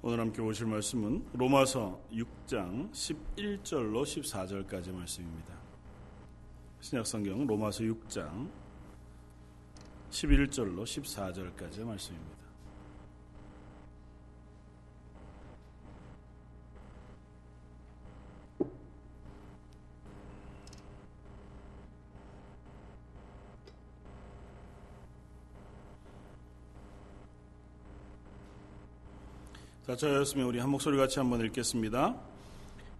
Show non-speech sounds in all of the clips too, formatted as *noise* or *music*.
오늘 함께 보실 말씀은 로마서 6장 11절로 14절까지 말씀입니다. 신약성경 로마서 6장 11절로 14절까지 말씀입니다. 자, 저였으면 우리 한 목소리 같이 한번 읽겠습니다.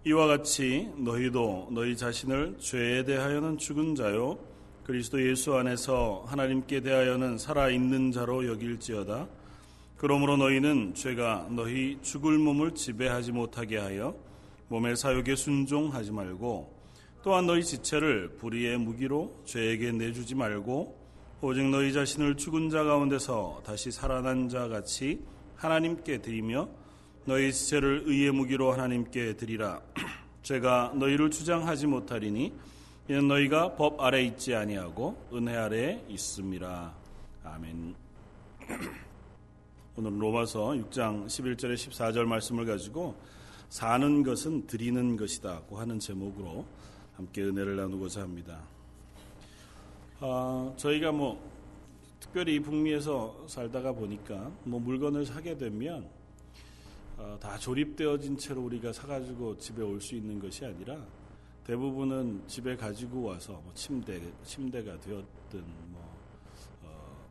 이와 같이 너희도 너희 자신을 죄에 대하여는 죽은 자요 그리스도 예수 안에서 하나님께 대하여는 살아 있는 자로 여길지어다. 그러므로 너희는 죄가 너희 죽을 몸을 지배하지 못하게 하여 몸의 사욕에 순종하지 말고 또한 너희 지체를 불의의 무기로 죄에게 내주지 말고 오직 너희 자신을 죽은 자 가운데서 다시 살아난 자 같이 하나님께 드리며 너희 지체를 의의 무기로 하나님께 드리라. *clears throat* 죄가 너희를 주장하지 못하리니 이는 너희가 법 아래 있지 아니하고 은혜 아래 있음이라. 아멘. *clears throat* 오늘 로마서 6장 11절에 14절 말씀을 가지고 사는 것은 드리는 것이다고 하는 제목으로 함께 은혜를 나누고자 합니다. 아, 저희가 뭐 특별히 북미에서 살다가 보니까 뭐 물건을 사게 되면 어, 다 조립되어진 채로 우리가 사가지고 집에 올 수 있는 것이 아니라 대부분은 집에 가지고 와서 뭐 침대 침대가 되었든 뭐 어,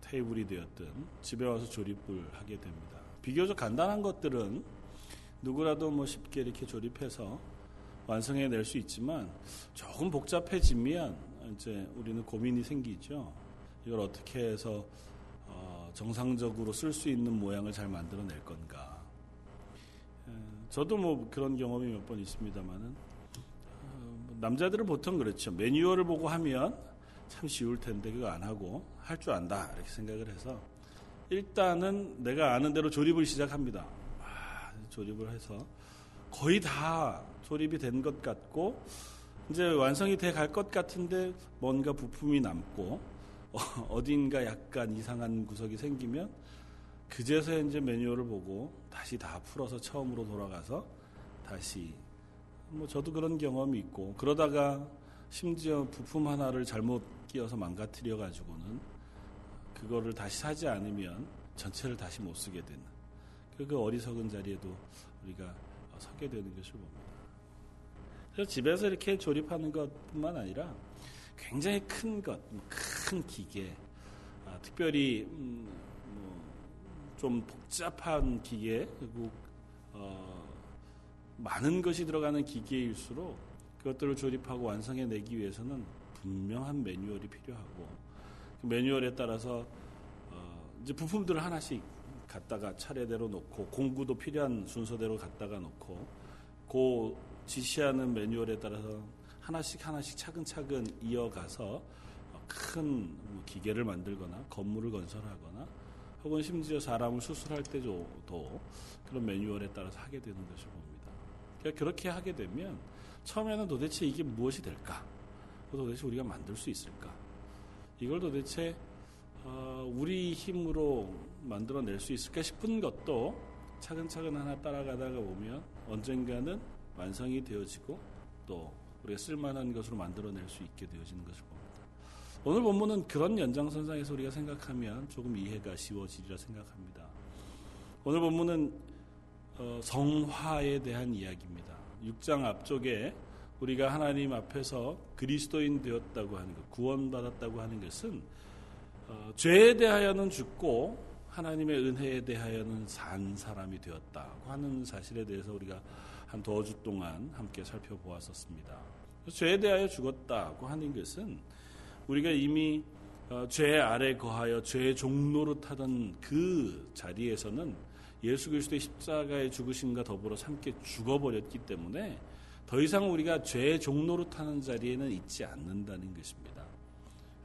테이블이 되었든 집에 와서 조립을 하게 됩니다. 비교적 간단한 것들은 누구라도 뭐 쉽게 이렇게 조립해서 완성해 낼 수 있지만 조금 복잡해지면 이제 우리는 고민이 생기죠. 이걸 어떻게 해서 어, 정상적으로 쓸 수 있는 모양을 잘 만들어 낼 건가. 저도 뭐 그런 경험이 몇 번 있습니다만은 어, 뭐 남자들은 보통 그렇죠. 매뉴얼을 보고 하면 참 쉬울 텐데 그거 안 하고 할 줄 안다 이렇게 생각을 해서 일단은 내가 아는 대로 조립을 시작합니다. 아, 조립을 해서 거의 다 조립이 된 것 같고 이제 완성이 돼 갈 것 같은데 뭔가 부품이 남고 *laughs* 어, 딘가 약간 이상한 구석이 생기면 그제서 이제 매뉴얼을 보고 다시 다 풀어서 처음으로 돌아가서 다시 뭐 저도 그런 경험이 있고 그러다가 심지어 부품 하나를 잘못 끼워서 망가뜨려 가지고는 그거를 다시 사지 않으면 전체를 다시 못 쓰게 되는 그 어리석은 자리에도 우리가 서게 되는 것을 봅니다. 그래서 집에서 이렇게 조립하는 것뿐만 아니라 굉장히 큰 것, 뭐큰 기계, 아, 특별히 음, 좀 복잡한 기계 그리고 어, 많은 것이 들어가는 기계일수록 그것들을 조립하고 완성해 내기 위해서는 분명한 매뉴얼이 필요하고 그 매뉴얼에 따라서 어, 이제 부품들을 하나씩 갖다가 차례대로 놓고 공구도 필요한 순서대로 갖다가 놓고 그 지시하는 매뉴얼에 따라서 하나씩 하나씩 차근차근 이어가서 큰뭐 기계를 만들거나 건물을 건설하거나 혹은 심지어 사람을 수술할 때도 그런 매뉴얼에 따라서 하게 되는 것을 봅니다. 그러니까 그렇게 하게 되면 처음에는 도대체 이게 무엇이 될까? 도대체 우리가 만들 수 있을까? 이걸 도대체 어, 우리 힘으로 만들어낼 수 있을까 싶은 것도 차근차근 하나 따라가다가 보면 언젠가는 완성이 되어지고 또 우리가 쓸만한 것으로 만들어낼 수 있게 되어지는 것을 봅니다. 오늘 본문은 그런 연장선상에서 우리가 생각하면 조금 이해가 쉬워지리라 생각합니다. 오늘 본문은 어, 성화에 대한 이야기입니다. 6장 앞쪽에 우리가 하나님 앞에서 그리스도인 되었다고 하는 것, 구원받았다고 하는 것은 어, 죄에 대하여는 죽고 하나님의 은혜에 대하여는 산 사람이 되었다고 하는 사실에 대해서 우리가 한 두 주 동안 함께 살펴보았었습니다. 죄에 대하여 죽었다고 하는 것은 우리가 이미 어, 죄 아래 거하여 죄의 종로로 타던 그 자리에서는 예수 그리스도의 십자가의 죽으심과 더불어 함께 죽어버렸기 때문에 더 이상 우리가 죄의 종로로 타는 자리에는 있지 않는다는 것입니다.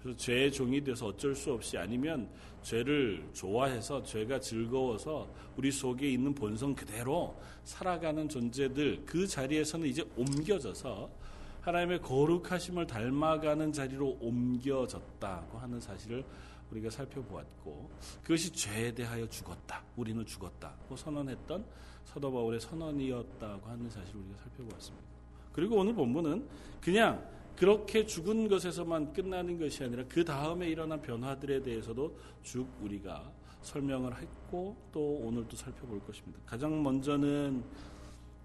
그래서 죄의 종이 돼서 어쩔 수 없이 아니면 죄를 좋아해서 죄가 즐거워서 우리 속에 있는 본성 그대로 살아가는 존재들 그 자리에서는 이제 옮겨져서 하나님의 거룩하심을 닮아가는 자리로 옮겨졌다고 하는 사실을 우리가 살펴보았고 그것이 죄에 대하여 죽었다. 우리는 죽었다고 선언했던 사도 바울의 선언이었다고 하는 사실을 우리가 살펴보았습니다. 그리고 오늘 본문은 그냥 그렇게 죽은 것에서만 끝나는 것이 아니라 그 다음에 일어난 변화들에 대해서도 쭉 우리가 설명을 했고 또 오늘 도 살펴볼 것입니다. 가장 먼저는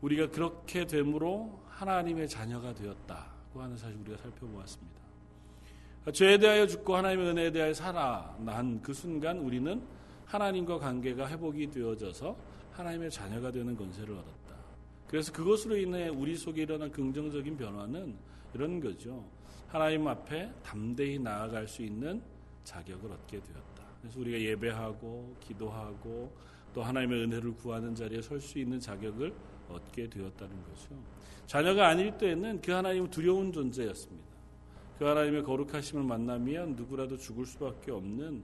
우리가 그렇게 됨으로 하나님의 자녀가 되었다고 하는 사실 우리가 살펴보았습니다. 죄에 대하여 죽고 하나님의 은혜에 대하여 살아난 그 순간 우리는 하나님과 관계가 회복이 되어져서 하나님의 자녀가 되는 권세를 얻었다. 그래서 그것으로 인해 우리 속에 일어난 긍정적인 변화는 이런 거죠. 하나님 앞에 담대히 나아갈 수 있는 자격을 얻게 되었다. 그래서 우리가 예배하고 기도하고 또 하나님의 은혜를 구하는 자리에 설 수 있는 자격을 얻게 되었다는 거죠. 자녀가 아닐 때는 그 하나님은 두려운 존재였습니다. 그 하나님의 거룩하심을 만나면 누구라도 죽을 수밖에 없는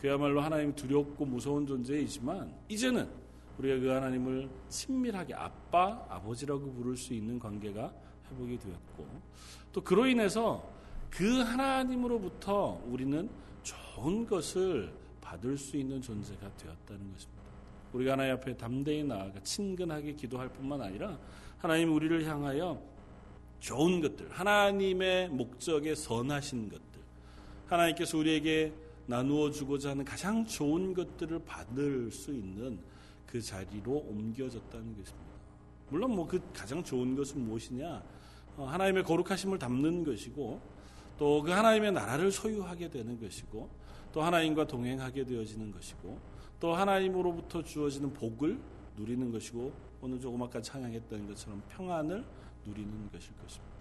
그야말로 하나님 두렵고 무서운 존재이지만 이제는 우리가 그 하나님을 친밀하게 아빠, 아버지라고 부를 수 있는 관계가 회복이 되었고 또 그로 인해서 그 하나님으로부터 우리는 좋은 것을 받을 수 있는 존재가 되었다는 것입니다. 우리가 하나님 앞에 담대히 나아가 친근하게 기도할 뿐만 아니라 하나님 우리를 향하여 좋은 것들, 하나님의 목적에 선하신 것들, 하나님께서 우리에게 나누어 주고자 하는 가장 좋은 것들을 받을 수 있는 그 자리로 옮겨졌다는 것입니다. 물론 뭐 그 가장 좋은 것은 무엇이냐? 어, 하나님의 거룩하심을 담는 것이고 또 그 하나님의 나라를 소유하게 되는 것이고 또 하나님과 동행하게 되어지는 것이고 또 하나님으로부터 주어지는 복을 누리는 것이고 오늘 조금 아까 찬양했던 것처럼 평안을 누리는 것일 것입니다.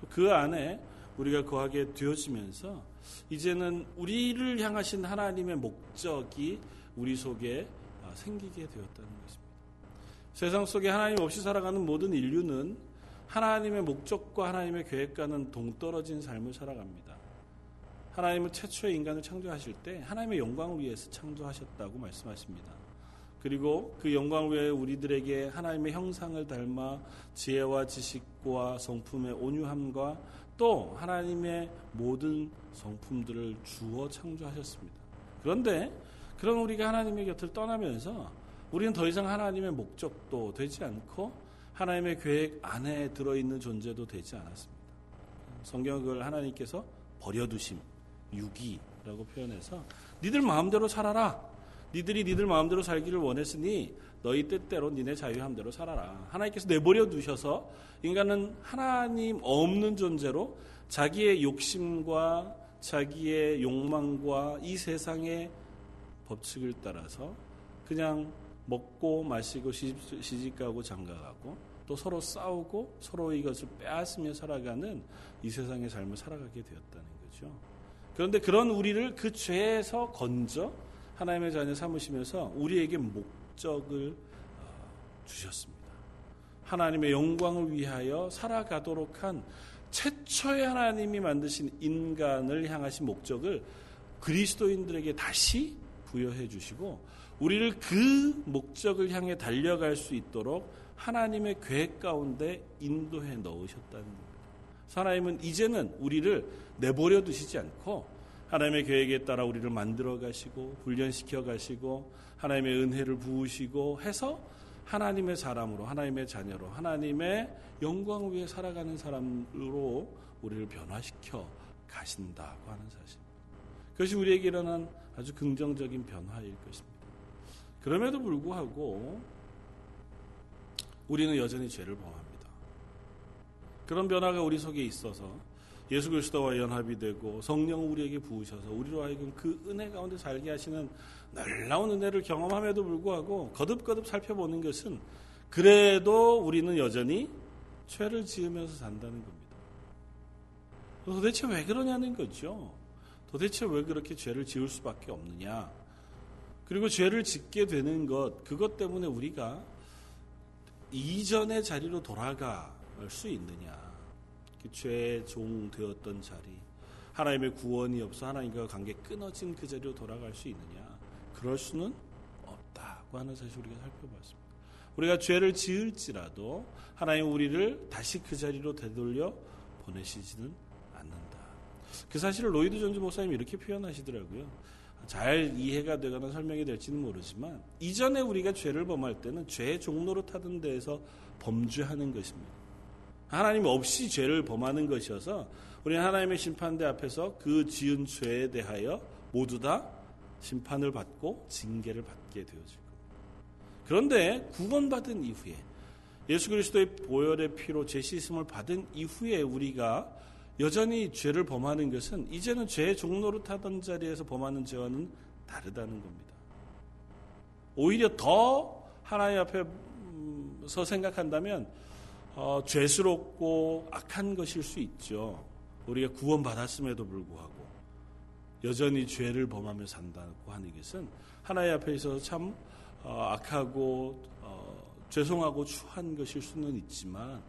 또 그 안에 우리가 거하게 되어지면서 이제는 우리를 향하신 하나님의 목적이 우리 속에 아, 생기게 되었다는 것입니다. 세상 속에 하나님 없이 살아가는 모든 인류는 하나님의 목적과 하나님의 계획과는 동떨어진 삶을 살아갑니다. 하나님은 최초의 인간을 창조하실 때 하나님의 영광을 위해서 창조하셨다고 말씀하십니다. 그리고 그 영광을 위해 우리들에게 하나님의 형상을 닮아 지혜와 지식과 성품의 온유함과 또 하나님의 모든 성품들을 주어 창조하셨습니다. 그런데 그런 우리가 하나님의 곁을 떠나면서 우리는 더 이상 하나님의 목적도 되지 않고 하나님의 계획 안에 들어있는 존재도 되지 않았습니다. 그걸 하나님께서 버려두심, 유기라고 표현해서 니들 마음대로 살아라. 니들이 니들 마음대로 살기를 원했으니 너희 뜻대로 니네 자유함대로 살아라. 하나님께서 내버려 두셔서 인간은 하나님 없는 존재로 자기의 욕심과 자기의 욕망과 이 세상의 법칙을 따라서 그냥 먹고 마시고 시집가고 장가가고 또 서로 싸우고 서로 이것을 빼앗으며 살아가는 이 세상의 삶을 살아가게 되었다는 거죠. 그런데 그런 우리를 그 죄에서 건져 하나님의 자녀 삼으시면서 우리에게 목적을 어, 주셨습니다. 하나님의 영광을 위하여 살아가도록 한 최초의 하나님이 만드신 인간을 향하신 목적을 그리스도인들에게 다시 부여해 주시고 우리를 그 목적을 향해 달려갈 수 있도록 하나님의 계획 가운데 인도해 넣으셨다는. 하나님은 이제는 우리를 내버려 두시지 않고 하나님의 계획에 따라 우리를 만들어 가시고 훈련시켜 가시고 하나님의 은혜를 부으시고 해서 하나님의 사람으로 하나님의 자녀로 하나님의 영광 위에 살아가는 사람으로 우리를 변화시켜 가신다고 하는 사실. 그것이 우리에게 일어난 아주 긍정적인 변화일 것입니다. 그럼에도 불구하고 우리는 여전히 죄를 범합니다. 그런 변화가 우리 속에 있어서 예수 그리스도와 연합이 되고 성령 우리에게 부으셔서 우리로 하여금 그 은혜 가운데 살게 하시는 놀라운 은혜를 경험함에도 불구하고 거듭거듭 살펴보는 것은 그래도 우리는 여전히 죄를 지으면서 산다는 겁니다. 도대체 왜 그러냐는 거죠. 도대체 왜 그렇게 죄를 지을 수밖에 없느냐. 그리고 죄를 짓게 되는 것, 그것 때문에 우리가 이전의 자리로 돌아갈 수 있느냐. 죄의 종 되었던 자리, 하나님의 구원이 없어 하나님과 관계 끊어진 그 자리로 돌아갈 수 있느냐? 그럴 수는 없다고 하는 사실 우리가 살펴봤습니다. 우리가 죄를 지을지라도 하나님 우리를 다시 그 자리로 되돌려 보내시지는 않는다. 그 사실을 로이드 존즈 목사님이 이렇게 표현하시더라고요. 잘 이해가 되거나 설명이 될지는 모르지만 이전에 우리가 죄를 범할 때는 죄의 종노릇하던 데에서 범죄하는 것입니다. 하나님 없이 죄를 범하는 것이어서 우리는 하나님의 심판대 앞에서 그 지은 죄에 대하여 모두 다 심판을 받고 징계를 받게 겁니다. 그런데 구원받은 이후에 예수 그리스도의 보혈의 피로 죄 씻음을 받은 이후에 우리가 여전히 죄를 범하는 것은 이제는 죄의 종로로 타던 자리에서 범하는 죄와는 다르다는 겁니다. 오히려 더 하나님 앞에서 생각한다면 어, 죄스럽고 악한 것일 수 있죠. 우리가 구원받았음에도 불구하고 여전히 죄를 범하며 산다고 하는 것은 하나님 앞에 있어서 참 어, 악하고 어, 죄송하고 추한 것일 수는 있지만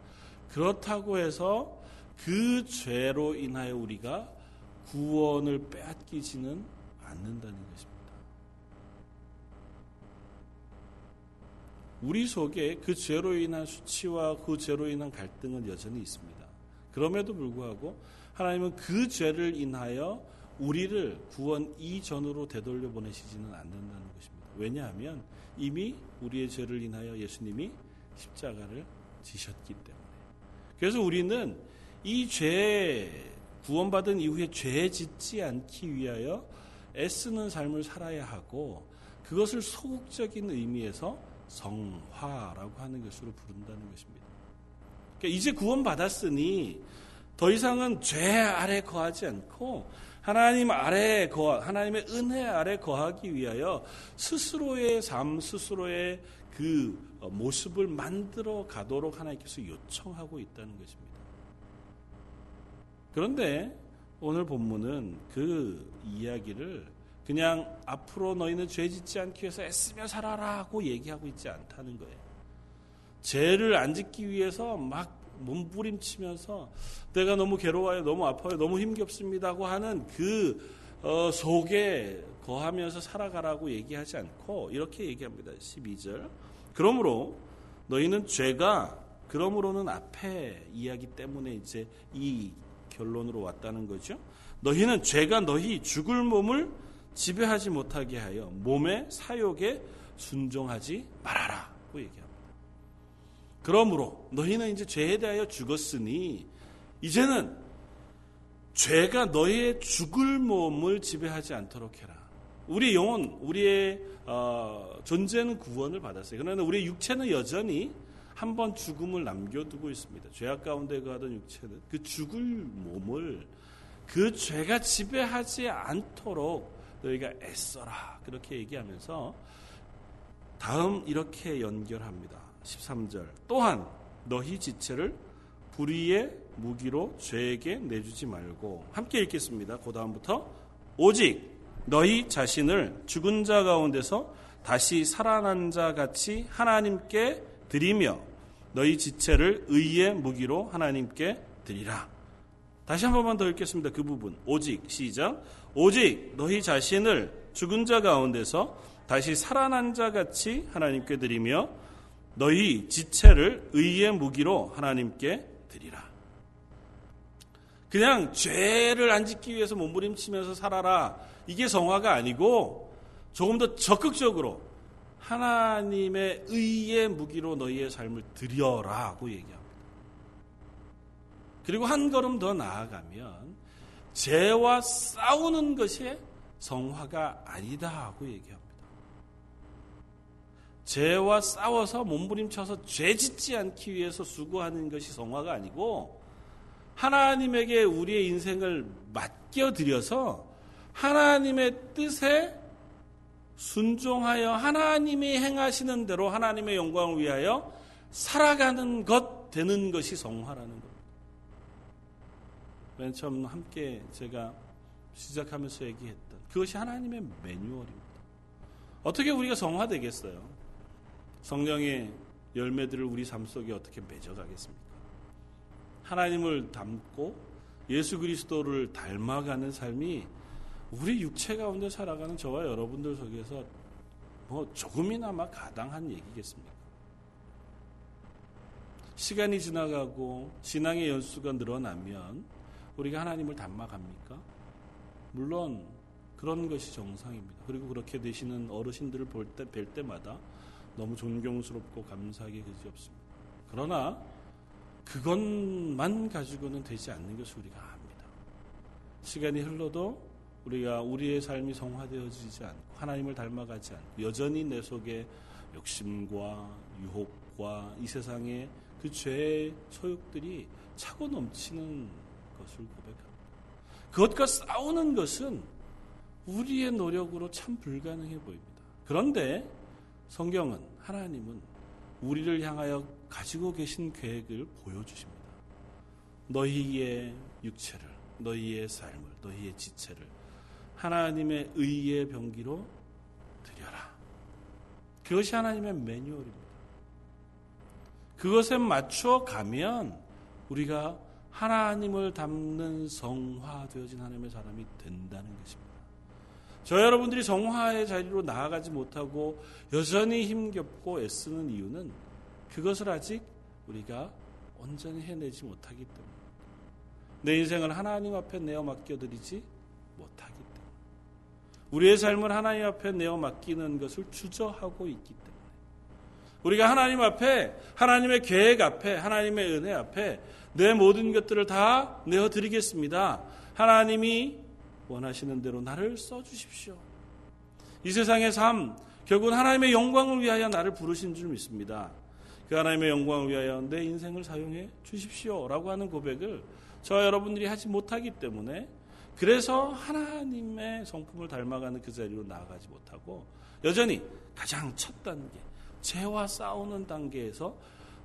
그렇다고 해서 그 죄로 인하여 우리가 구원을 빼앗기지는 않는다는 것입니다. 우리 속에 그 죄로 인한 수치와 그 죄로 인한 갈등은 여전히 있습니다. 그럼에도 불구하고 하나님은 그 죄를 인하여 우리를 구원 이전으로 되돌려 보내시지는 않는다는 것입니다. 왜냐하면 이미 우리의 죄를 인하여 예수님이 십자가를 지셨기 때문에. 그래서 우리는 이 죄, 구원받은 이후에 죄 짓지 않기 위하여 애쓰는 삶을 살아야 하고 그것을 소극적인 의미에서 성화라고 하는 것으로 부른다는 것입니다. 그러니까 이제 구원받았으니 더 이상은 죄 아래 거하지 않고 하나님 아래 거 하나님의 은혜 아래 거하기 위하여 스스로의 삶 스스로의 그 모습을 만들어 가도록 하나님께서 요청하고 있다는 것입니다. 그런데 오늘 본문은 그 이야기를 그냥 앞으로 너희는 죄 짓지 않기 위해서 애쓰며 살아라고 얘기하고 있지 않다는 거예요. 죄를 안 짓기 위해서 막 몸부림치면서 내가 너무 괴로워요, 너무 아파요, 너무 힘겹습니다고 하는 그 어, 속에 거하면서 살아가라고 얘기하지 않고 이렇게 얘기합니다. 12절. 그러므로 너희는 죄가 그러므로는 앞에 이야기 때문에 이제 이 결론으로 왔다는 거죠. 너희는 죄가 너희 죽을 몸을 지배하지 못하게 하여 몸의 사욕에 순종하지 말아라고 얘기합니다. 그러므로 너희는 이제 죄에 대하여 죽었으니 이제는 죄가 너희의 죽을 몸을 지배하지 않도록 해라. 우리 영혼, 우리의 어, 존재는 구원을 받았어요. 그러나 우리 육체는 여전히 한 번 죽음을 남겨두고 있습니다. 죄악 가운데 가던 육체는 그 죽을 몸을 그 죄가 지배하지 않도록 너희가 애써라. 그렇게 얘기하면서 다음 이렇게 연결합니다. 13절. 또한 너희 지체를 불의의 무기로 죄에게 내주지 말고 함께 읽겠습니다. 그 다음부터 오직 너희 자신을 죽은 자 가운데서 다시 살아난 자 같이 하나님께 드리며 너희 지체를 의의 무기로 하나님께 드리라. 다시 한 번만 더 읽겠습니다. 그 부분. 오직 시작. 오직 너희 자신을 죽은 자 가운데서 다시 살아난 자 같이 하나님께 드리며 너희 지체를 의의 무기로 하나님께 드리라. 그냥 죄를 안 짓기 위해서 몸부림치면서 살아라. 이게 성화가 아니고 조금 더 적극적으로 하나님의 의의 무기로 너희의 삶을 드려라고 얘기합니다. 그리고 한 걸음 더 나아가면 죄와 싸우는 것이 성화가 아니다 하고 얘기합니다. 죄와 싸워서 몸부림쳐서 죄 짓지 않기 위해서 수고하는 것이 성화가 아니고 하나님에게 우리의 인생을 맡겨드려서 하나님의 뜻에 순종하여 하나님이 행하시는 대로 하나님의 영광을 위하여 살아가는 것 되는 것이 성화라는 겁니다. 맨 처음 함께 제가 시작하면서 얘기했던 그것이 하나님의 매뉴얼입니다. 어떻게 우리가 성화되겠어요? 성령의 열매들을 우리 삶 속에 어떻게 맺어가겠습니까? 하나님을 닮고 예수 그리스도를 닮아가는 삶이 우리 육체 가운데 살아가는 저와 여러분들 속에서 뭐 조금이나마 가당한 얘기겠습니까? 시간이 지나가고 신앙의 연수가 늘어나면 우리가 하나님을 닮아갑니까? 물론 그런 것이 정상입니다. 그리고 그렇게 되시는 어르신들을 볼 때, 뵐 때마다 너무 존경스럽고 감사하게 그지 없습니다. 그러나 그것만 가지고는 되지 않는 것을 우리가 압니다. 시간이 흘러도 우리가 우리의 삶이 성화되어지지 않고 하나님을 닮아가지 않고 여전히 내 속에 욕심과 유혹과 이 세상의 그 죄의 소욕들이 차고 넘치는 것을 고백합니다. 그것과 싸우는 것은 우리의 노력으로 참 불가능해 보입니다. 그런데 성경은 하나님은 우리를 향하여 가지고 계신 계획을 보여주십니다. 너희의 육체를, 너희의 삶을, 너희의 지체를 하나님의 의의 병기로 드려라. 그것이 하나님의 매뉴얼입니다. 그것에 맞춰 가면 우리가 하나님을 담는 성화되어진 하나님의 사람이 된다는 것입니다. 저 여러분들이 성화의 자리로 나아가지 못하고 여전히 힘겹고 애쓰는 이유는 그것을 아직 우리가 온전히 해내지 못하기 때문에 내 인생을 하나님 앞에 내어 맡겨드리지 못하기 때문에 우리의 삶을 하나님 앞에 내어 맡기는 것을 주저하고 있기 때문에 우리가 하나님 앞에 하나님의 계획 앞에 하나님의 은혜 앞에 내 모든 것들을 다 내어 드리겠습니다. 하나님이 원하시는 대로 나를 써 주십시오. 이 세상의 삶 결국은 하나님의 영광을 위하여 나를 부르신 줄 믿습니다. 그 하나님의 영광을 위하여 내 인생을 사용해 주십시오라고 하는 고백을 저 여러분들이 하지 못하기 때문에 그래서 하나님의 성품을 닮아가는 그 자리로 나아가지 못하고 여전히 가장 첫 단계 죄와 싸우는 단계에서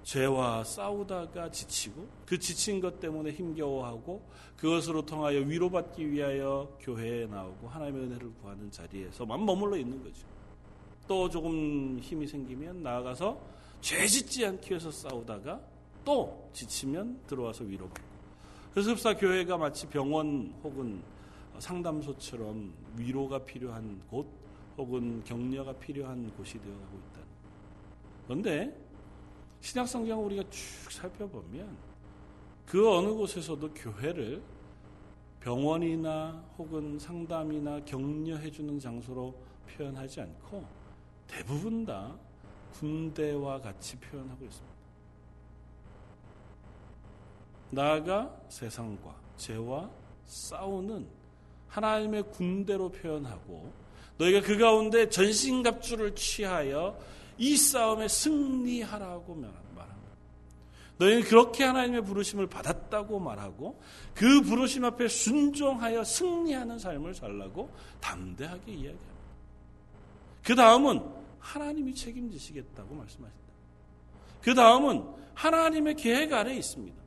죄와 싸우다가 지치고 그 지친 것 때문에 힘겨워하고 그것으로 통하여 위로받기 위하여 교회에 나오고 하나님의 은혜를 구하는 자리에서만 머물러 있는 거죠. 또 조금 힘이 생기면 나아가서 죄 짓지 않기 위해서 싸우다가 또 지치면 들어와서 위로받고 그래서 흡사 교회가 마치 병원 혹은 상담소처럼 위로가 필요한 곳 혹은 격려가 필요한 곳이 되어가고 있다. 그런데 신약 성경을 우리가 쭉 살펴보면 그 어느 곳에서도 교회를 병원이나 혹은 상담이나 격려해주는 장소로 표현하지 않고 대부분 다 군대와 같이 표현하고 있습니다. 나아가 세상과 죄와 싸우는 하나님의 군대로 표현하고 너희가 그 가운데 전신갑주를 취하여 이 싸움에 승리하라고 말합니다. 너희는 그렇게 하나님의 부르심을 받았다고 말하고 그 부르심 앞에 순종하여 승리하는 삶을 살라고 담대하게 이야기합니다. 그 다음은 하나님이 책임지시겠다고 말씀하신다. 그 다음은 하나님의 계획 아래 있습니다.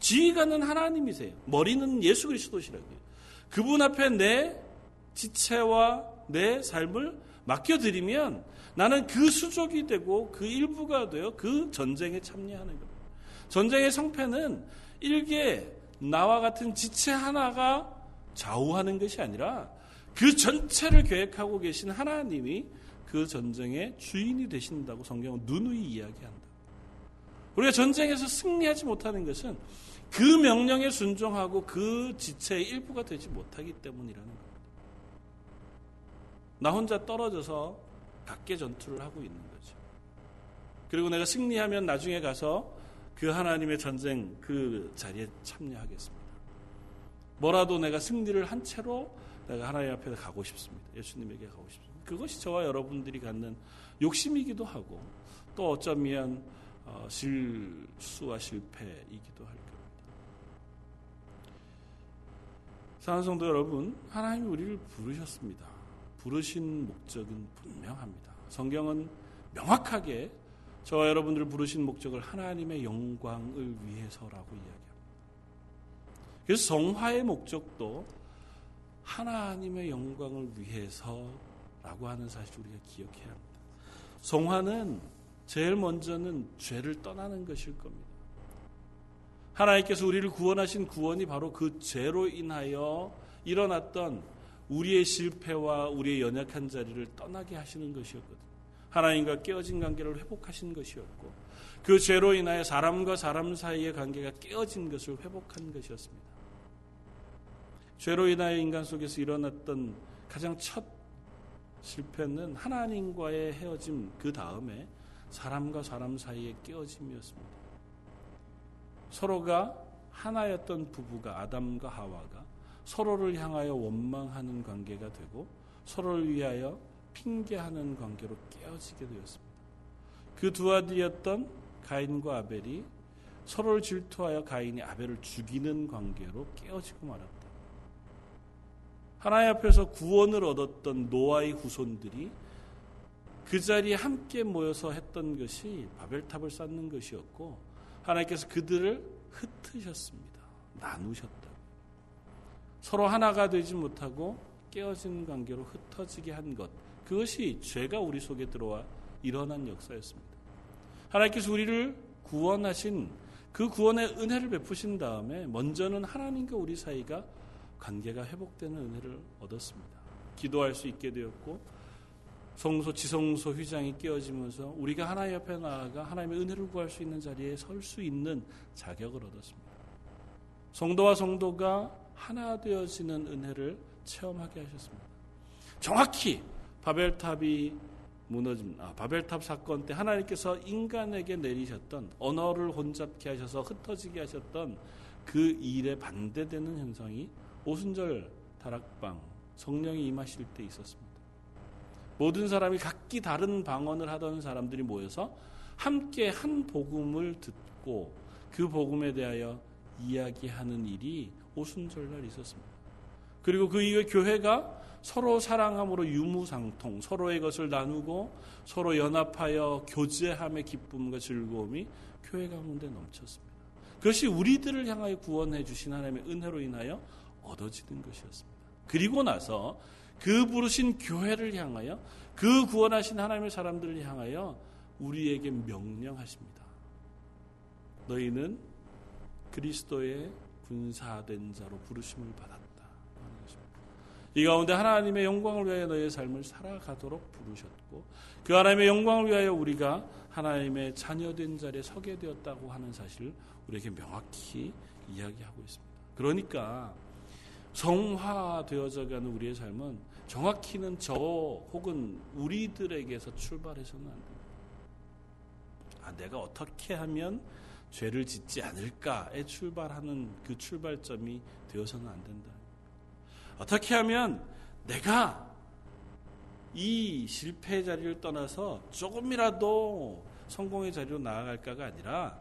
지휘관은 하나님이세요. 머리는 예수 그리스도시라고요. 그분 앞에 내 지체와 내 삶을 맡겨드리면 나는 그 수족이 되고 그 일부가 되어 그 전쟁에 참여하는 겁니다. 전쟁의 성패는 일개 나와 같은 지체 하나가 좌우하는 것이 아니라 그 전체를 계획하고 계신 하나님이 그 전쟁의 주인이 되신다고 성경은 누누이 이야기한다. 우리가 전쟁에서 승리하지 못하는 것은 그 명령에 순종하고 그 지체의 일부가 되지 못하기 때문이라는 겁니다. 나 혼자 떨어져서 각계 전투를 하고 있는 거죠. 그리고 내가 승리하면 나중에 가서 그 하나님의 전쟁 그 자리에 참여하겠습니다. 뭐라도 내가 승리를 한 채로 내가 하나님 앞에 가고 싶습니다. 예수님에게 가고 싶습니다. 그것이 저와 여러분들이 갖는 욕심이기도 하고 또 어쩌면 어, 실수와 실패이기도 할 겁니다. 사랑하는 성도 여러분, 하나님이 우리를 부르셨습니다. 부르신 목적은 분명합니다. 성경은 명확하게 저와 여러분들을 부르신 목적을 하나님의 영광을 위해서라고 이야기합니다. 그래서 성화의 목적도 하나님의 영광을 위해서라고 하는 사실을 우리가 기억해야 합니다. 성화는 제일 먼저는 죄를 떠나는 것일 겁니다. 하나님께서 우리를 구원하신 구원이 바로 그 죄로 인하여 일어났던 우리의 실패와 우리의 연약한 자리를 떠나게 하시는 것이었거든요. 하나님과 깨어진 관계를 회복하신 것이었고 그 죄로 인하여 사람과 사람 사이의 관계가 깨어진 것을 회복한 것이었습니다. 죄로 인하여 인간 속에서 일어났던 가장 첫 실패는 하나님과의 헤어짐 그 다음에 사람과 사람 사이의 깨어짐이었습니다. 서로가 하나였던 부부가 아담과 하와가 서로를 향하여 원망하는 관계가 되고 서로를 위하여 핑계하는 관계로 깨어지게 되었습니다. 그 두 아들이었던 가인과 아벨이 서로를 질투하여 가인이 아벨을 죽이는 관계로 깨어지고 말았다. 하나님 앞에서 구원을 얻었던 노아의 후손들이 그 자리에 함께 모여서 했던 것이 바벨탑을 쌓는 것이었고 하나님께서 그들을 흩으셨습니다. 나누셨다. 서로 하나가 되지 못하고 깨어진 관계로 흩어지게 한 것. 그것이 죄가 우리 속에 들어와 일어난 역사였습니다. 하나님께서 우리를 구원하신 그 구원의 은혜를 베푸신 다음에 먼저는 하나님과 우리 사이가 관계가 회복되는 은혜를 얻었습니다. 기도할 수 있게 되었고 성소 지성소 휘장이 깨어지면서 우리가 하나님 옆에 나아가 하나님의 은혜를 구할 수 있는 자리에 설 수 있는 자격을 얻었습니다. 성도와 성도가 하나 되어지는 은혜를 체험하게 하셨습니다. 정확히 바벨탑이 무너짐, 아, 바벨탑 사건 때 하나님께서 인간에게 내리셨던 언어를 혼잡케 하셔서 흩어지게 하셨던 그 일에 반대되는 현상이 오순절 다락방 성령이 임하실 때 있었습니다. 모든 사람이 각기 다른 방언을 하던 사람들이 모여서 함께 한 복음을 듣고 그 복음에 대하여 이야기하는 일이 오순절날 있었습니다. 그리고 그 이후에 교회가 서로 사랑함으로 유무상통, 서로의 것을 나누고 서로 연합하여 교제함의 기쁨과 즐거움이 교회 가운데 넘쳤습니다. 그것이 우리들을 향하여 구원해 주신 하나님의 은혜로 인하여 얻어지는 것이었습니다. 그리고 나서 그 부르신 교회를 향하여 그 구원하신 하나님의 사람들을 향하여 우리에게 명령하십니다. 너희는 그리스도의 군사된 자로 부르심을 받았다. 이 가운데 하나님의 영광을 위하여 너희의 삶을 살아가도록 부르셨고 그 하나님의 영광을 위하여 우리가 하나님의 자녀된 자리에 서게 되었다고 하는 사실을 우리에게 명확히 이야기하고 있습니다. 그러니까 성화되어져 가는 우리의 삶은 정확히는 저 혹은 우리들에게서 출발해서는 안 됩니다. 아, 내가 어떻게 하면 죄를 짓지 않을까에 출발하는 그 출발점이 되어서는 안 된다. 어떻게 하면 내가 이 실패의 자리를 떠나서 조금이라도 성공의 자리로 나아갈까가 아니라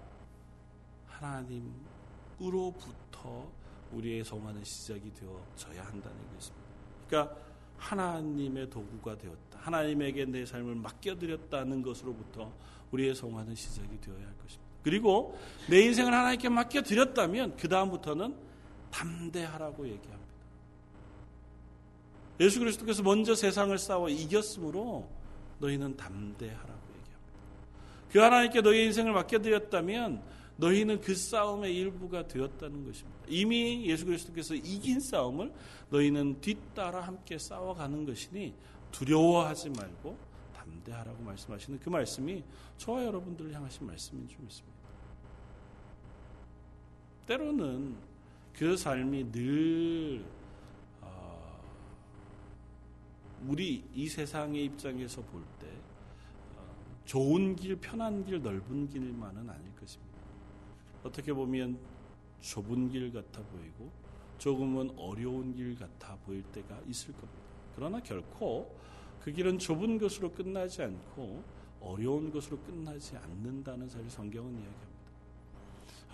하나님으로부터 우리의 성화는 시작이 되어져야 한다는 것입니다. 그러니까 하나님의 도구가 되었다. 하나님에게 내 삶을 맡겨드렸다는 것으로부터 우리의 성화는 시작이 되어야 할 것입니다. 그리고 내 인생을 하나님께 맡겨드렸다면 그 다음부터는 담대하라고 얘기합니다. 예수 그리스도께서 먼저 세상을 싸워 이겼으므로 너희는 담대하라고 얘기합니다. 그 하나님께 너희 인생을 맡겨드렸다면 너희는 그 싸움의 일부가 되었다는 것입니다. 이미 예수 그리스도께서 이긴 싸움을 너희는 뒤따라 함께 싸워가는 것이니 두려워하지 말고 담대하라고 말씀하시는 그 말씀이 저와 여러분들을 향하신 말씀인 줄 믿습니다. 때로는 그 삶이 늘 어, 우리 이 세상의 입장에서 볼때 어, 좋은 길, 편한 길, 넓은 길만은 아닐 것입니다. 어떻게 보면 좁은 길 같아 보이고 조금은 어려운 길 같아 보일 때가 있을 겁니다. 그러나 결코 그 길은 좁은 것으로 끝나지 않고 어려운 것으로 끝나지 않는다는 사실 성경은 이야기합니다.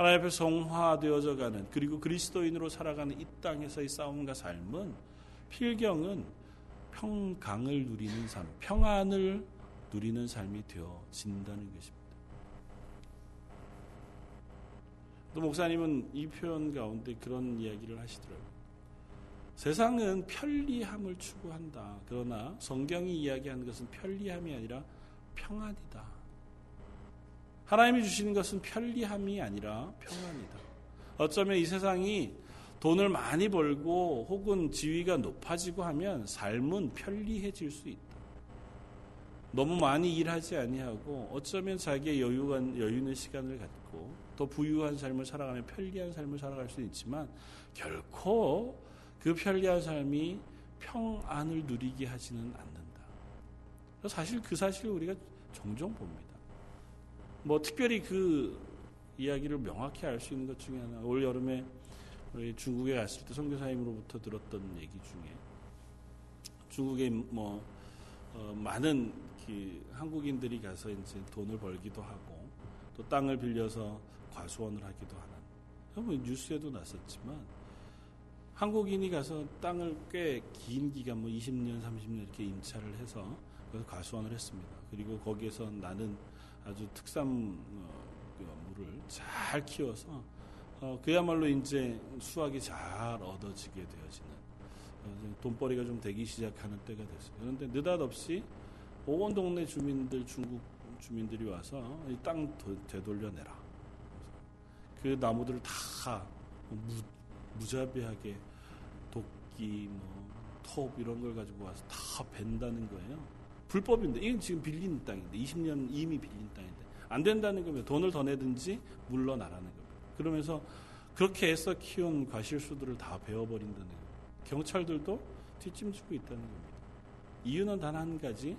하나님 앞에 성화되어져 가는 그리고 그리스도인으로 살아가는 이 땅에서의 싸움과 삶은 필경은 평강을 누리는 삶, 평안을 누리는 삶이 되어진다는 것입니다. 또 목사님은 이 표현 가운데 그런 이야기를 하시더라고요. 세상은 편리함을 추구한다. 그러나 성경이 이야기하는 것은 편리함이 아니라 평안이다. 하나님이 주시는 것은 편리함이 아니라 평안이다. 어쩌면 이 세상이 돈을 많이 벌고 혹은 지위가 높아지고 하면 삶은 편리해질 수 있다. 너무 많이 일하지 아니하고 어쩌면 자기의 여유한 여유는 시간을 갖고 더 부유한 삶을 살아가며 편리한 삶을 살아갈 수 있지만 결코 그 편리한 삶이 평안을 누리게 하지는 않는다. 사실 그 사실을 우리가 종종 봅니다. 뭐 특별히 그 이야기를 명확히 알 수 있는 것 중에 하나 올 여름에 우리 중국에 갔을 때 선교사님으로부터 들었던 얘기 중에 중국에 뭐 어, 많은 그 한국인들이 가서 이제 돈을 벌기도 하고 또 땅을 빌려서 과수원을 하기도 하는 뭐 뉴스에도 났었지만 한국인이 가서 땅을 꽤 긴 기간 뭐 20년 30년 이렇게 임차를 해서 그래서 과수원을 했습니다. 그리고 거기에서 나는 아주 특산 어, 그 물을 잘 키워서 어, 그야말로 이제 수확이 잘 얻어지게 되어지는 어, 돈벌이가 좀 되기 시작하는 때가 됐어요. 그런데 느닷없이 온 동네 주민들 중국 주민들이 와서 이 땅 되돌려내라. 그 나무들을 다 무, 무자비하게 도끼, 뭐, 톱 이런 걸 가지고 와서 다 벤다는 거예요. 불법인데 이건 지금 빌린 땅인데 20년 이미 빌린 땅인데 안 된다는 거면 돈을 더 내든지 물러나라는 겁니다. 그러면서 그렇게 해서 키운 과실수들을 다 베어버린다는 거예요. 경찰들도 뒷짐지고 있다는 겁니다. 이유는 단 한 가지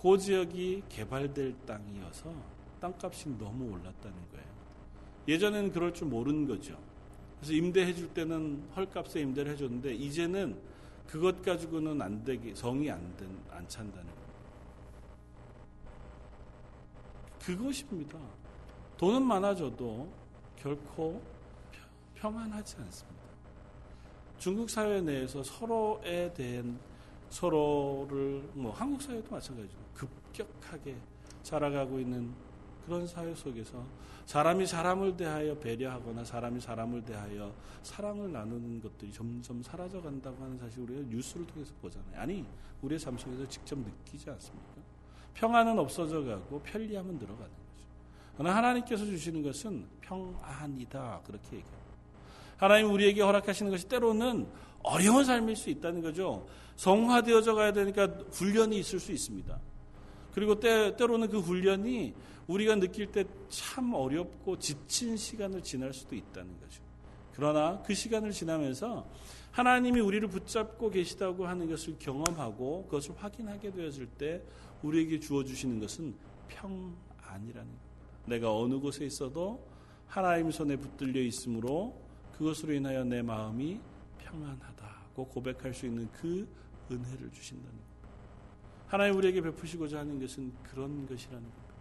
그 지역이 개발될 땅이어서 땅값이 너무 올랐다는 거예요. 예전에는 그럴 줄 모르는 거죠. 그래서 임대해 줄 때는 헐값에 임대를 해줬는데 이제는 그것 가지고는 안 되게 성이 안, 된, 안 찬다는 거예요. 그것입니다. 돈은 많아져도 결코 평안하지 않습니다. 중국 사회 내에서 서로에 대한 서로를 뭐 한국 사회도 마찬가지고 급격하게 자라가고 있는 그런 사회 속에서 사람이 사람을 대하여 배려하거나 사람이 사람을 대하여 사랑을 나누는 것들이 점점 사라져 간다고 하는 사실 우리가 뉴스를 통해서 보잖아요. 아니, 우리의 삶 속에서 직접 느끼지 않습니까? 평안은 없어져 가고 편리함은 늘어가는 거죠. 그러나 하나님께서 주시는 것은 평안이다. 그렇게 얘기합니다. 하나님 우리에게 허락하시는 것이 때로는 어려운 삶일 수 있다는 거죠. 성화되어져 가야 되니까 훈련이 있을 수 있습니다. 그리고 때, 때로는 그 훈련이 우리가 느낄 때 참 어렵고 지친 시간을 지날 수도 있다는 거죠. 그러나 그 시간을 지나면서 하나님이 우리를 붙잡고 계시다고 하는 것을 경험하고 그것을 확인하게 되었을 때 우리에게 주어주시는 것은 평안이라는 겁니다. 내가 어느 곳에 있어도 하나님 손에 붙들려 있으므로 그것으로 인하여 내 마음이 평안하다고 고백할 수 있는 그 은혜를 주신다는 겁니다. 하나님 우리에게 베푸시고자 하는 것은 그런 것이라는 겁니다.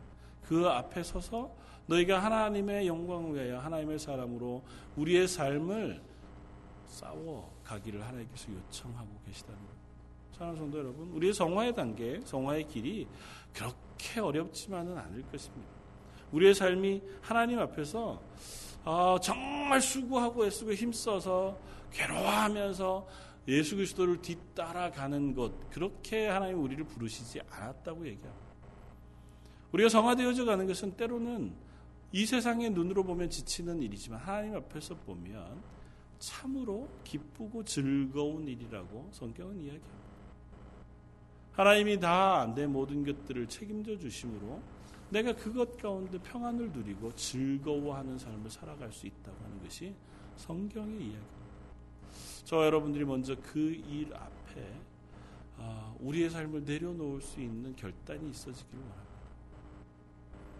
그 앞에 서서 너희가 하나님의 영광을 위하여 하나님의 사람으로 우리의 삶을 싸워 가기를 하나님께서 요청하고 계시다는 겁니다. 사랑하는 성도 여러분, 우리의 성화의 단계, 성화의 길이 그렇게 어렵지만은 않을 것입니다. 우리의 삶이 하나님 앞에서 어, 정말 수고하고 애쓰고 힘써서 괴로워하면서 예수 그리스도를 뒤따라가는 것 그렇게 하나님 우리를 부르시지 않았다고 얘기합니다. 우리가 성화되어져 가는 것은 때로는 이 세상의 눈으로 보면 지치는 일이지만 하나님 앞에서 보면 참으로 기쁘고 즐거운 일이라고 성경은 이야기합니다. 하나님이 다 내 모든 것들을 책임져 주심으로 내가 그것 가운데 평안을 누리고 즐거워하는 삶을 살아갈 수 있다고 하는 것이 성경의 이야기입니다. 저 여러분들이 먼저 그 일 앞에 아, 우리의 삶을 내려놓을 수 있는 결단이 있어지기를 바랍니다.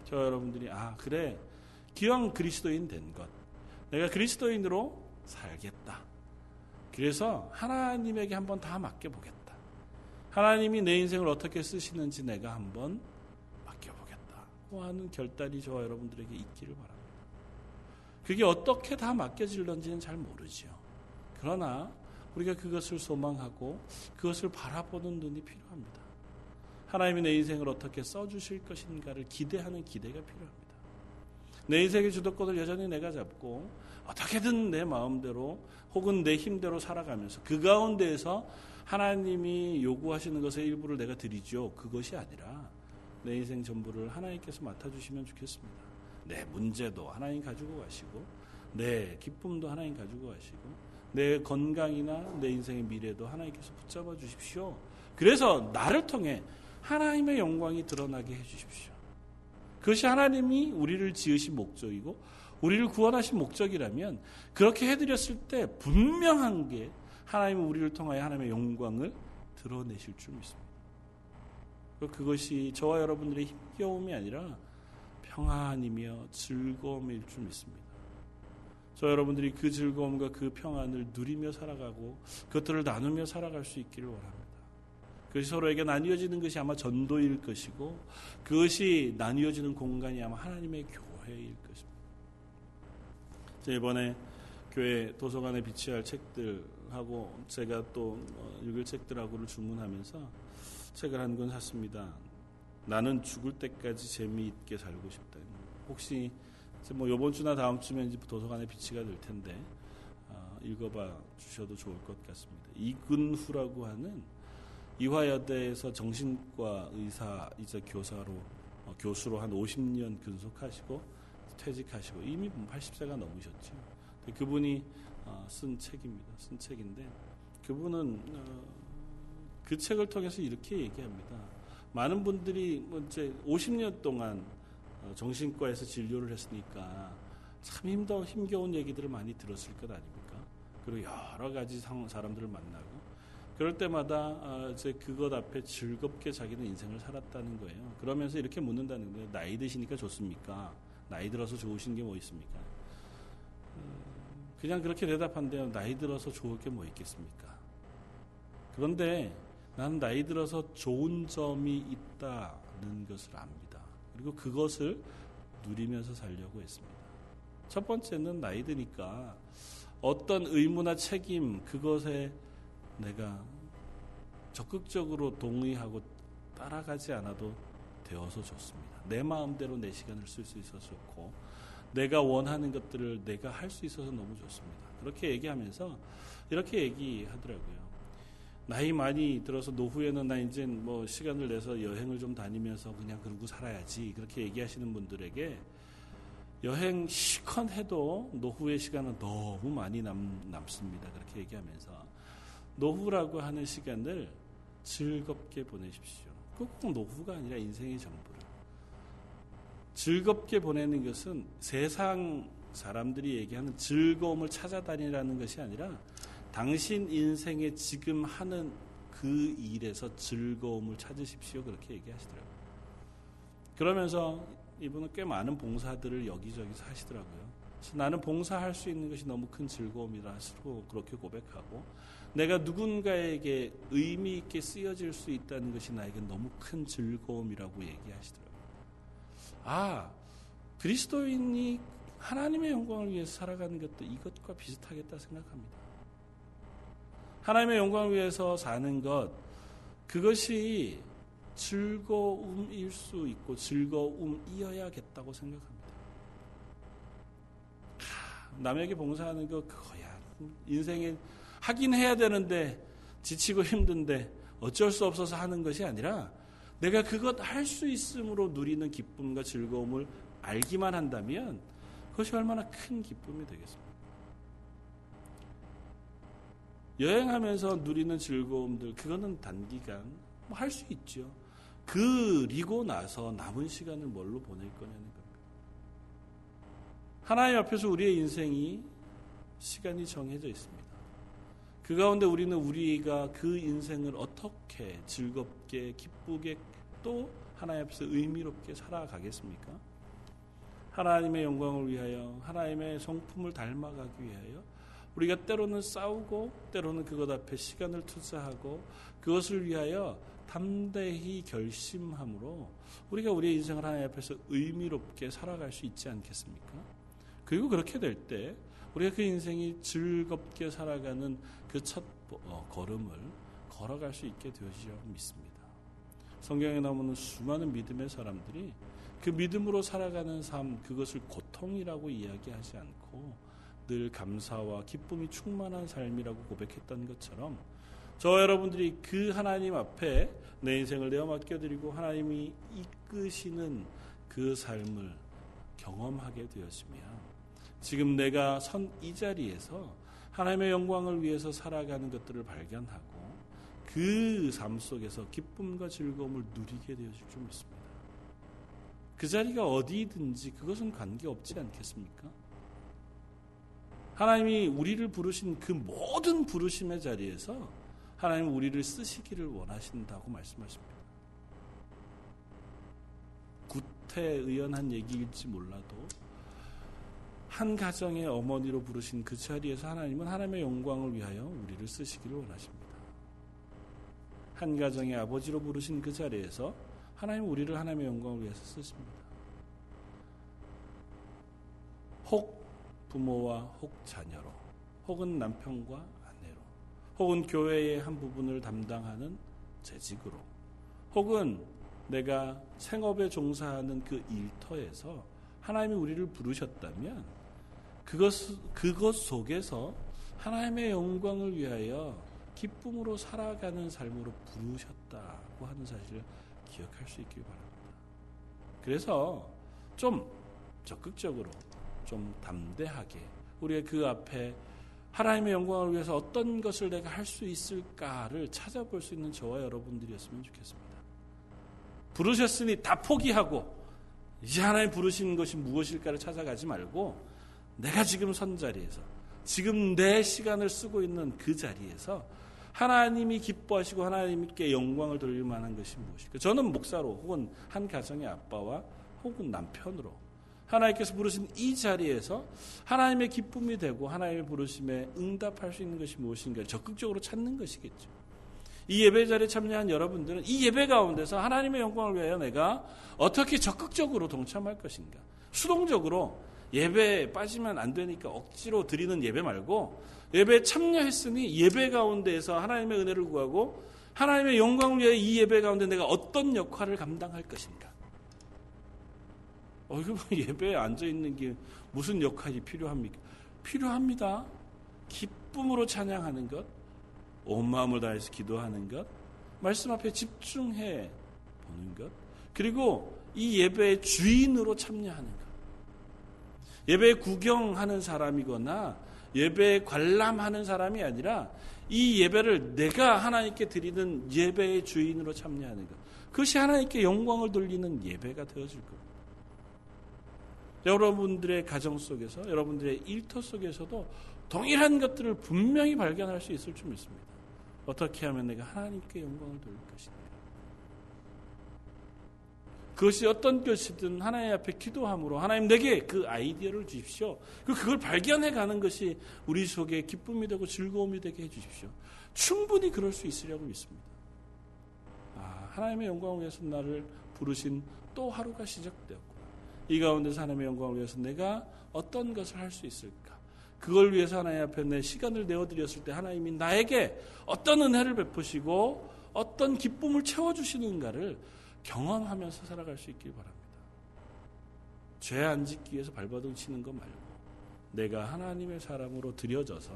저 여러분들이 아 그래 기왕 그리스도인 된 것, 내가 그리스도인으로 살겠다. 그래서 하나님에게 한번 다 맡겨보겠다. 하나님이 내 인생을 어떻게 쓰시는지 내가 한번 하는 결단이 저와 여러분들에게 있기를 바랍니다. 그게 어떻게 다 맡겨질런지는 잘 모르죠. 그러나 우리가 그것을 소망하고 그것을 바라보는 눈이 필요합니다. 하나님이 내 인생을 어떻게 써주실 것인가를 기대하는 기대가 필요합니다. 내 인생의 주도권을 여전히 내가 잡고 어떻게든 내 마음대로 혹은 내 힘대로 살아가면서 그 가운데에서 하나님이 요구하시는 것의 일부를 내가 드리죠. 그것이 아니라 내 인생 전부를 하나님께서 맡아주시면 좋겠습니다. 내 문제도 하나님 가지고 가시고, 내 기쁨도 하나님 가지고 가시고, 내 건강이나 내 인생의 미래도 하나님께서 붙잡아 주십시오. 그래서 나를 통해 하나님의 영광이 드러나게 해 주십시오. 그것이 하나님이 우리를 지으신 목적이고, 우리를 구원하신 목적이라면, 그렇게 해드렸을 때 분명한 게 하나님은 우리를 통하여 하나님의 영광을 드러내실 줄 믿습니다. 그것이 저와 여러분들의 힘겨움이 아니라 평안이며 즐거움일 줄 믿습니다. 저 여러분들이 그 즐거움과 그 평안을 누리며 살아가고 그것들을 나누며 살아갈 수 있기를 원합니다. 그것이 서로에게 나뉘어지는 것이 아마 전도일 것이고 그것이 나뉘어지는 공간이 아마 하나님의 교회일 것입니다. 이번에 교회 도서관에 비치할 책들 하고 제가 또 어, 읽을 책들하고를 주문하면서 책을 한 권 샀습니다. 나는 죽을 때까지 재미있게 살고 싶다. 혹시 뭐 이번 주나 다음 주면 이제 도서관에 비치가 될 텐데 어, 읽어봐 주셔도 좋을 것 같습니다. 이근후라고 하는 이화여대에서 정신과 의사이자 교사로 어, 교수로 한 50년 근속하시고 퇴직하시고 이미 80세가 뭐 넘으셨죠. 그분이 어, 쓴 책입니다. 쓴 책인데 그분은 어, 그 책을 통해서 이렇게 얘기합니다. 많은 분들이 뭐 이제 50년 동안 정신과에서 진료를 했으니까 참 힘더 힘겨운 얘기들을 많이 들었을 것 아닙니까? 그리고 여러 가지 사람들을 만나고 그럴 때마다 아, 이제 그것 앞에 즐겁게 자기는 인생을 살았다는 거예요. 그러면서 이렇게 묻는다는 거예요. 나이 드시니까 좋습니까? 나이 들어서 좋으신 게 뭐 있습니까? 음, 그냥 그렇게 대답한대요. 나이 들어서 좋을 게 뭐 있겠습니까? 그런데 나는 나이 들어서 좋은 점이 있다는 것을 압니다. 그리고 그것을 누리면서 살려고 했습니다. 첫 번째는 나이 드니까 어떤 의무나 책임 그것에 내가 적극적으로 동의하고 따라가지 않아도 되어서 좋습니다. 내 마음대로 내 시간을 쓸 수 있어서 좋고 내가 원하는 것들을 내가 할 수 있어서 너무 좋습니다. 그렇게 얘기하면서 이렇게 얘기하더라고요. 나이 많이 들어서 노후에는 나 이제 뭐 시간을 내서 여행을 좀 다니면서 그냥 그러고 살아야지 그렇게 얘기하시는 분들에게 여행 시컨 해도 노후의 시간은 너무 많이 남, 남습니다. 그렇게 얘기하면서 노후라고 하는 시간을 즐겁게 보내십시오. 꼭 노후가 아니라 인생의 전부를. 즐겁게 보내는 것은 세상 사람들이 얘기하는 즐거움을 찾아다니라는 것이 아니라 당신 인생에 지금 하는 그 일에서 즐거움을 찾으십시오. 그렇게 얘기하시더라고요. 그러면서 이분은 꽤 많은 봉사들을 여기저기서 하시더라고요. 나는 봉사할 수 있는 것이 너무 큰 즐거움이라 스스로 그렇게 고백하고 내가 누군가에게 의미 있게 쓰여질 수 있다는 것이 나에게 너무 큰 즐거움이라고 얘기하시더라고요. 아, 그리스도인이 하나님의 영광을 위해서 살아가는 것도 이것과 비슷하겠다 생각합니다. 하나님의 영광을 위해서 사는 것, 그것이 즐거움일 수 있고 즐거움이어야겠다고 생각합니다. 남에게 봉사하는 거 그거야. 인생에 하긴 해야 되는데 지치고 힘든데 어쩔 수 없어서 하는 것이 아니라 내가 그것 할 수 있음으로 누리는 기쁨과 즐거움을 알기만 한다면 그것이 얼마나 큰 기쁨이 되겠습니까? 여행하면서 누리는 즐거움들 그거는 단기간 뭐 할 수 있죠. 그리고 나서 남은 시간을 뭘로 보낼 거냐는 겁니다. 하나님 앞에서 우리의 인생이 시간이 정해져 있습니다. 그 가운데 우리는 우리가 그 인생을 어떻게 즐겁게 기쁘게 또 하나님 앞에서 의미롭게 살아가겠습니까? 하나님의 영광을 위하여 하나님의 성품을 닮아가기 위하여 우리가 때로는 싸우고 때로는 그것 앞에 시간을 투자하고 그것을 위하여 담대히 결심함으로 우리가 우리의 인생을 하나님 앞에서 의미롭게 살아갈 수 있지 않겠습니까? 그리고 그렇게 될 때 우리가 그 인생이 즐겁게 살아가는 그첫 어, 걸음을 걸어갈 수 있게 되어지리라고 믿습니다. 성경에 나오는 수많은 믿음의 사람들이 그 믿음으로 살아가는 삶 그것을 고통이라고 이야기하지 않고 늘 감사와 기쁨이 충만한 삶이라고 고백했던 것처럼 저 여러분들이 그 하나님 앞에 내 인생을 내어 맡겨드리고 하나님이 이끄시는 그 삶을 경험하게 되었으면 지금 내가 선 이 자리에서 하나님의 영광을 위해서 살아가는 것들을 발견하고 그 삶 속에서 기쁨과 즐거움을 누리게 되어질 줄 믿습니다. 그 자리가 어디든지 그것은 관계없지 않겠습니까? 하나님이 우리를 부르신 그 모든 부르심의 자리에서 하나님 우리를 쓰시기를 원하신다고 말씀하십니다. 구태의연한 얘기일지 몰라도 한 가정의 어머니로 부르신 그 자리에서 하나님은 하나님의 영광을 위하여 우리를 쓰시기를 원하십니다. 한 가정의 아버지로 부르신 그 자리에서 하나님 우리를 하나님의 영광을 위해서 쓰십니다. 혹 부모와 혹 자녀로, 혹은 남편과 아내로, 혹은 교회의 한 부분을 담당하는 재직으로, 혹은 내가 생업에 종사하는 그 일터에서 하나님이 우리를 부르셨다면 그것, 그것 속에서 하나님의 영광을 위하여 기쁨으로 살아가는 삶으로 부르셨다고 하는 사실을 기억할 수 있길 바랍니다. 그래서 좀 적극적으로 좀 담대하게 우리가 그 앞에 하나님의 영광을 위해서 어떤 것을 내가 할 수 있을까를 찾아볼 수 있는 저와 여러분들이었으면 좋겠습니다. 부르셨으니 다 포기하고 이제 하나님 부르신 것이 무엇일까를 찾아가지 말고 내가 지금 선 자리에서 지금 내 시간을 쓰고 있는 그 자리에서 하나님이 기뻐하시고 하나님께 영광을 돌릴 만한 것이 무엇일까? 저는 목사로 혹은 한 가정의 아빠와 혹은 남편으로 하나님께서 부르신 이 자리에서 하나님의 기쁨이 되고 하나님의 부르심에 응답할 수 있는 것이 무엇인가 적극적으로 찾는 것이겠죠. 이 예배 자리에 참여한 여러분들은 이 예배 가운데서 하나님의 영광을 위하여 내가 어떻게 적극적으로 동참할 것인가. 수동적으로 예배에 빠지면 안 되니까 억지로 드리는 예배 말고 예배에 참여했으니 예배 가운데에서 하나님의 은혜를 구하고 하나님의 영광을 위해 이 예배 가운데 내가 어떤 역할을 감당할 것인가. 어, 이거 뭐 *laughs* 예배에 앉아 있는 게 무슨 역할이 필요합니까? 필요합니다. 기쁨으로 찬양하는 것, 온 마음을 다해서 기도하는 것, 말씀 앞에 집중해 보는 것, 그리고 이 예배의 주인으로 참여하는 것. 예배 구경하는 사람이거나 예배 관람하는 사람이 아니라 이 예배를 내가 하나님께 드리는 예배의 주인으로 참여하는 것. 그것이 하나님께 영광을 돌리는 예배가 되어질 겁니다. 여러분들의 가정 속에서, 여러분들의 일터 속에서도 동일한 것들을 분명히 발견할 수 있을 줄 믿습니다. 어떻게 하면 내가 하나님께 영광을 돌릴 것인가? 그것이 어떤 것이든 하나님 앞에 기도함으로 하나님 내게 그 아이디어를 주십시오. 그 그걸 발견해 가는 것이 우리 속에 기쁨이 되고 즐거움이 되게 해 주십시오. 충분히 그럴 수 있으려고 믿습니다. 아, 하나님의 영광을 위해서 나를 부르신 또 하루가 시작되었구나. 이 가운데서 하나님의 영광을 위해서 내가 어떤 것을 할 수 있을까? 그걸 위해서 하나님 앞에 내 시간을 내어드렸을 때 하나님이 나에게 어떤 은혜를 베푸시고 어떤 기쁨을 채워주시는가를 경험하면서 살아갈 수 있길 바랍니다. 죄 안 짓기 위해서 발버둥 치는 거 말고 내가 하나님의 사람으로 들여져서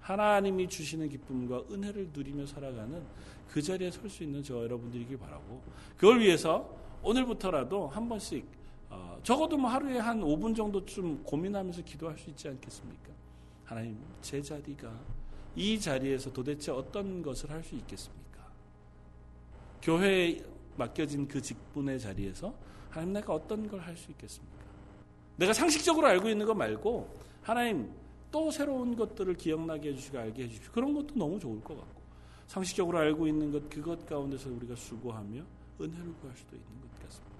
하나님이 주시는 기쁨과 은혜를 누리며 살아가는 그 자리에 설 수 있는 저 여러분들이길 바라고 그걸 위해서 오늘부터라도 한 번씩 어, 적어도 뭐 하루에 한 5분 정도쯤 고민하면서 기도할 수 있지 않겠습니까? 하나님 제 자리가 이 자리에서 도대체 어떤 것을 할 수 있겠습니까? 교회 맡겨진 그 직분의 자리에서 하나님 내가 어떤 걸 할 수 있겠습니까? 내가 상식적으로 알고 있는 것 말고 하나님 또 새로운 것들을 기억나게 해주시고 알게 해주십시오. 그런 것도 너무 좋을 것 같고 상식적으로 알고 있는 것 그것 가운데서 우리가 수고하며 은혜를 구할 수도 있는 것 같습니다.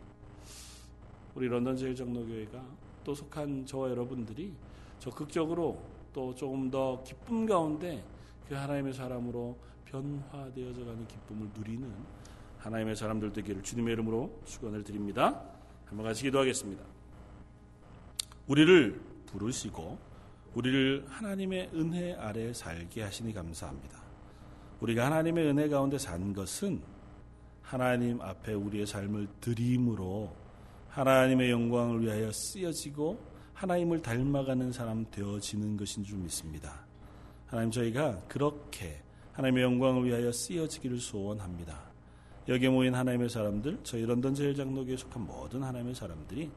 우리 런던 제일정로교회가 또 속한 저와 여러분들이 적극적으로 또 조금 더 기쁨 가운데 그 하나님의 사람으로 변화되어져 가는 기쁨을 누리는 하나님의 사람들 되기를 주님의 이름으로 축원을 드립니다. 한번 같이 기도하겠습니다. 우리를 부르시고 우리를 하나님의 은혜 아래 살게 하시니 감사합니다. 우리가 하나님의 은혜 가운데 산 것은 하나님 앞에 우리의 삶을 드림으로 하나님의 영광을 위하여 쓰여지고 하나님을 닮아가는 사람 되어지는 것인 줄 믿습니다. 하나님 저희가 그렇게 하나님의 영광을 위하여 쓰여지기를 소원합니다. 여기에 모인 하나님의 사람들, 저희 런던 제일장로교에 속한 모든 하나님의 사람들이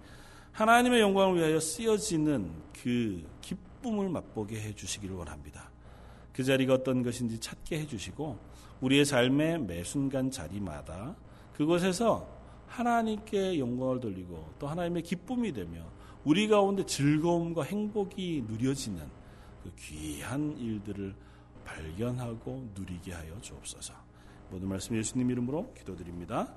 하나님의 영광을 위하여 쓰여지는 그 기쁨을 맛보게 해주시기를 원합니다. 그 자리가 어떤 것인지 찾게 해주시고 우리의 삶의 매 순간 자리마다 그곳에서 하나님께 영광을 돌리고 또 하나님의 기쁨이 되며 우리 가운데 즐거움과 행복이 누려지는 그 귀한 일들을 발견하고 누리게 하여 주옵소서. 모든 말씀 예수님 이름으로 기도드립니다.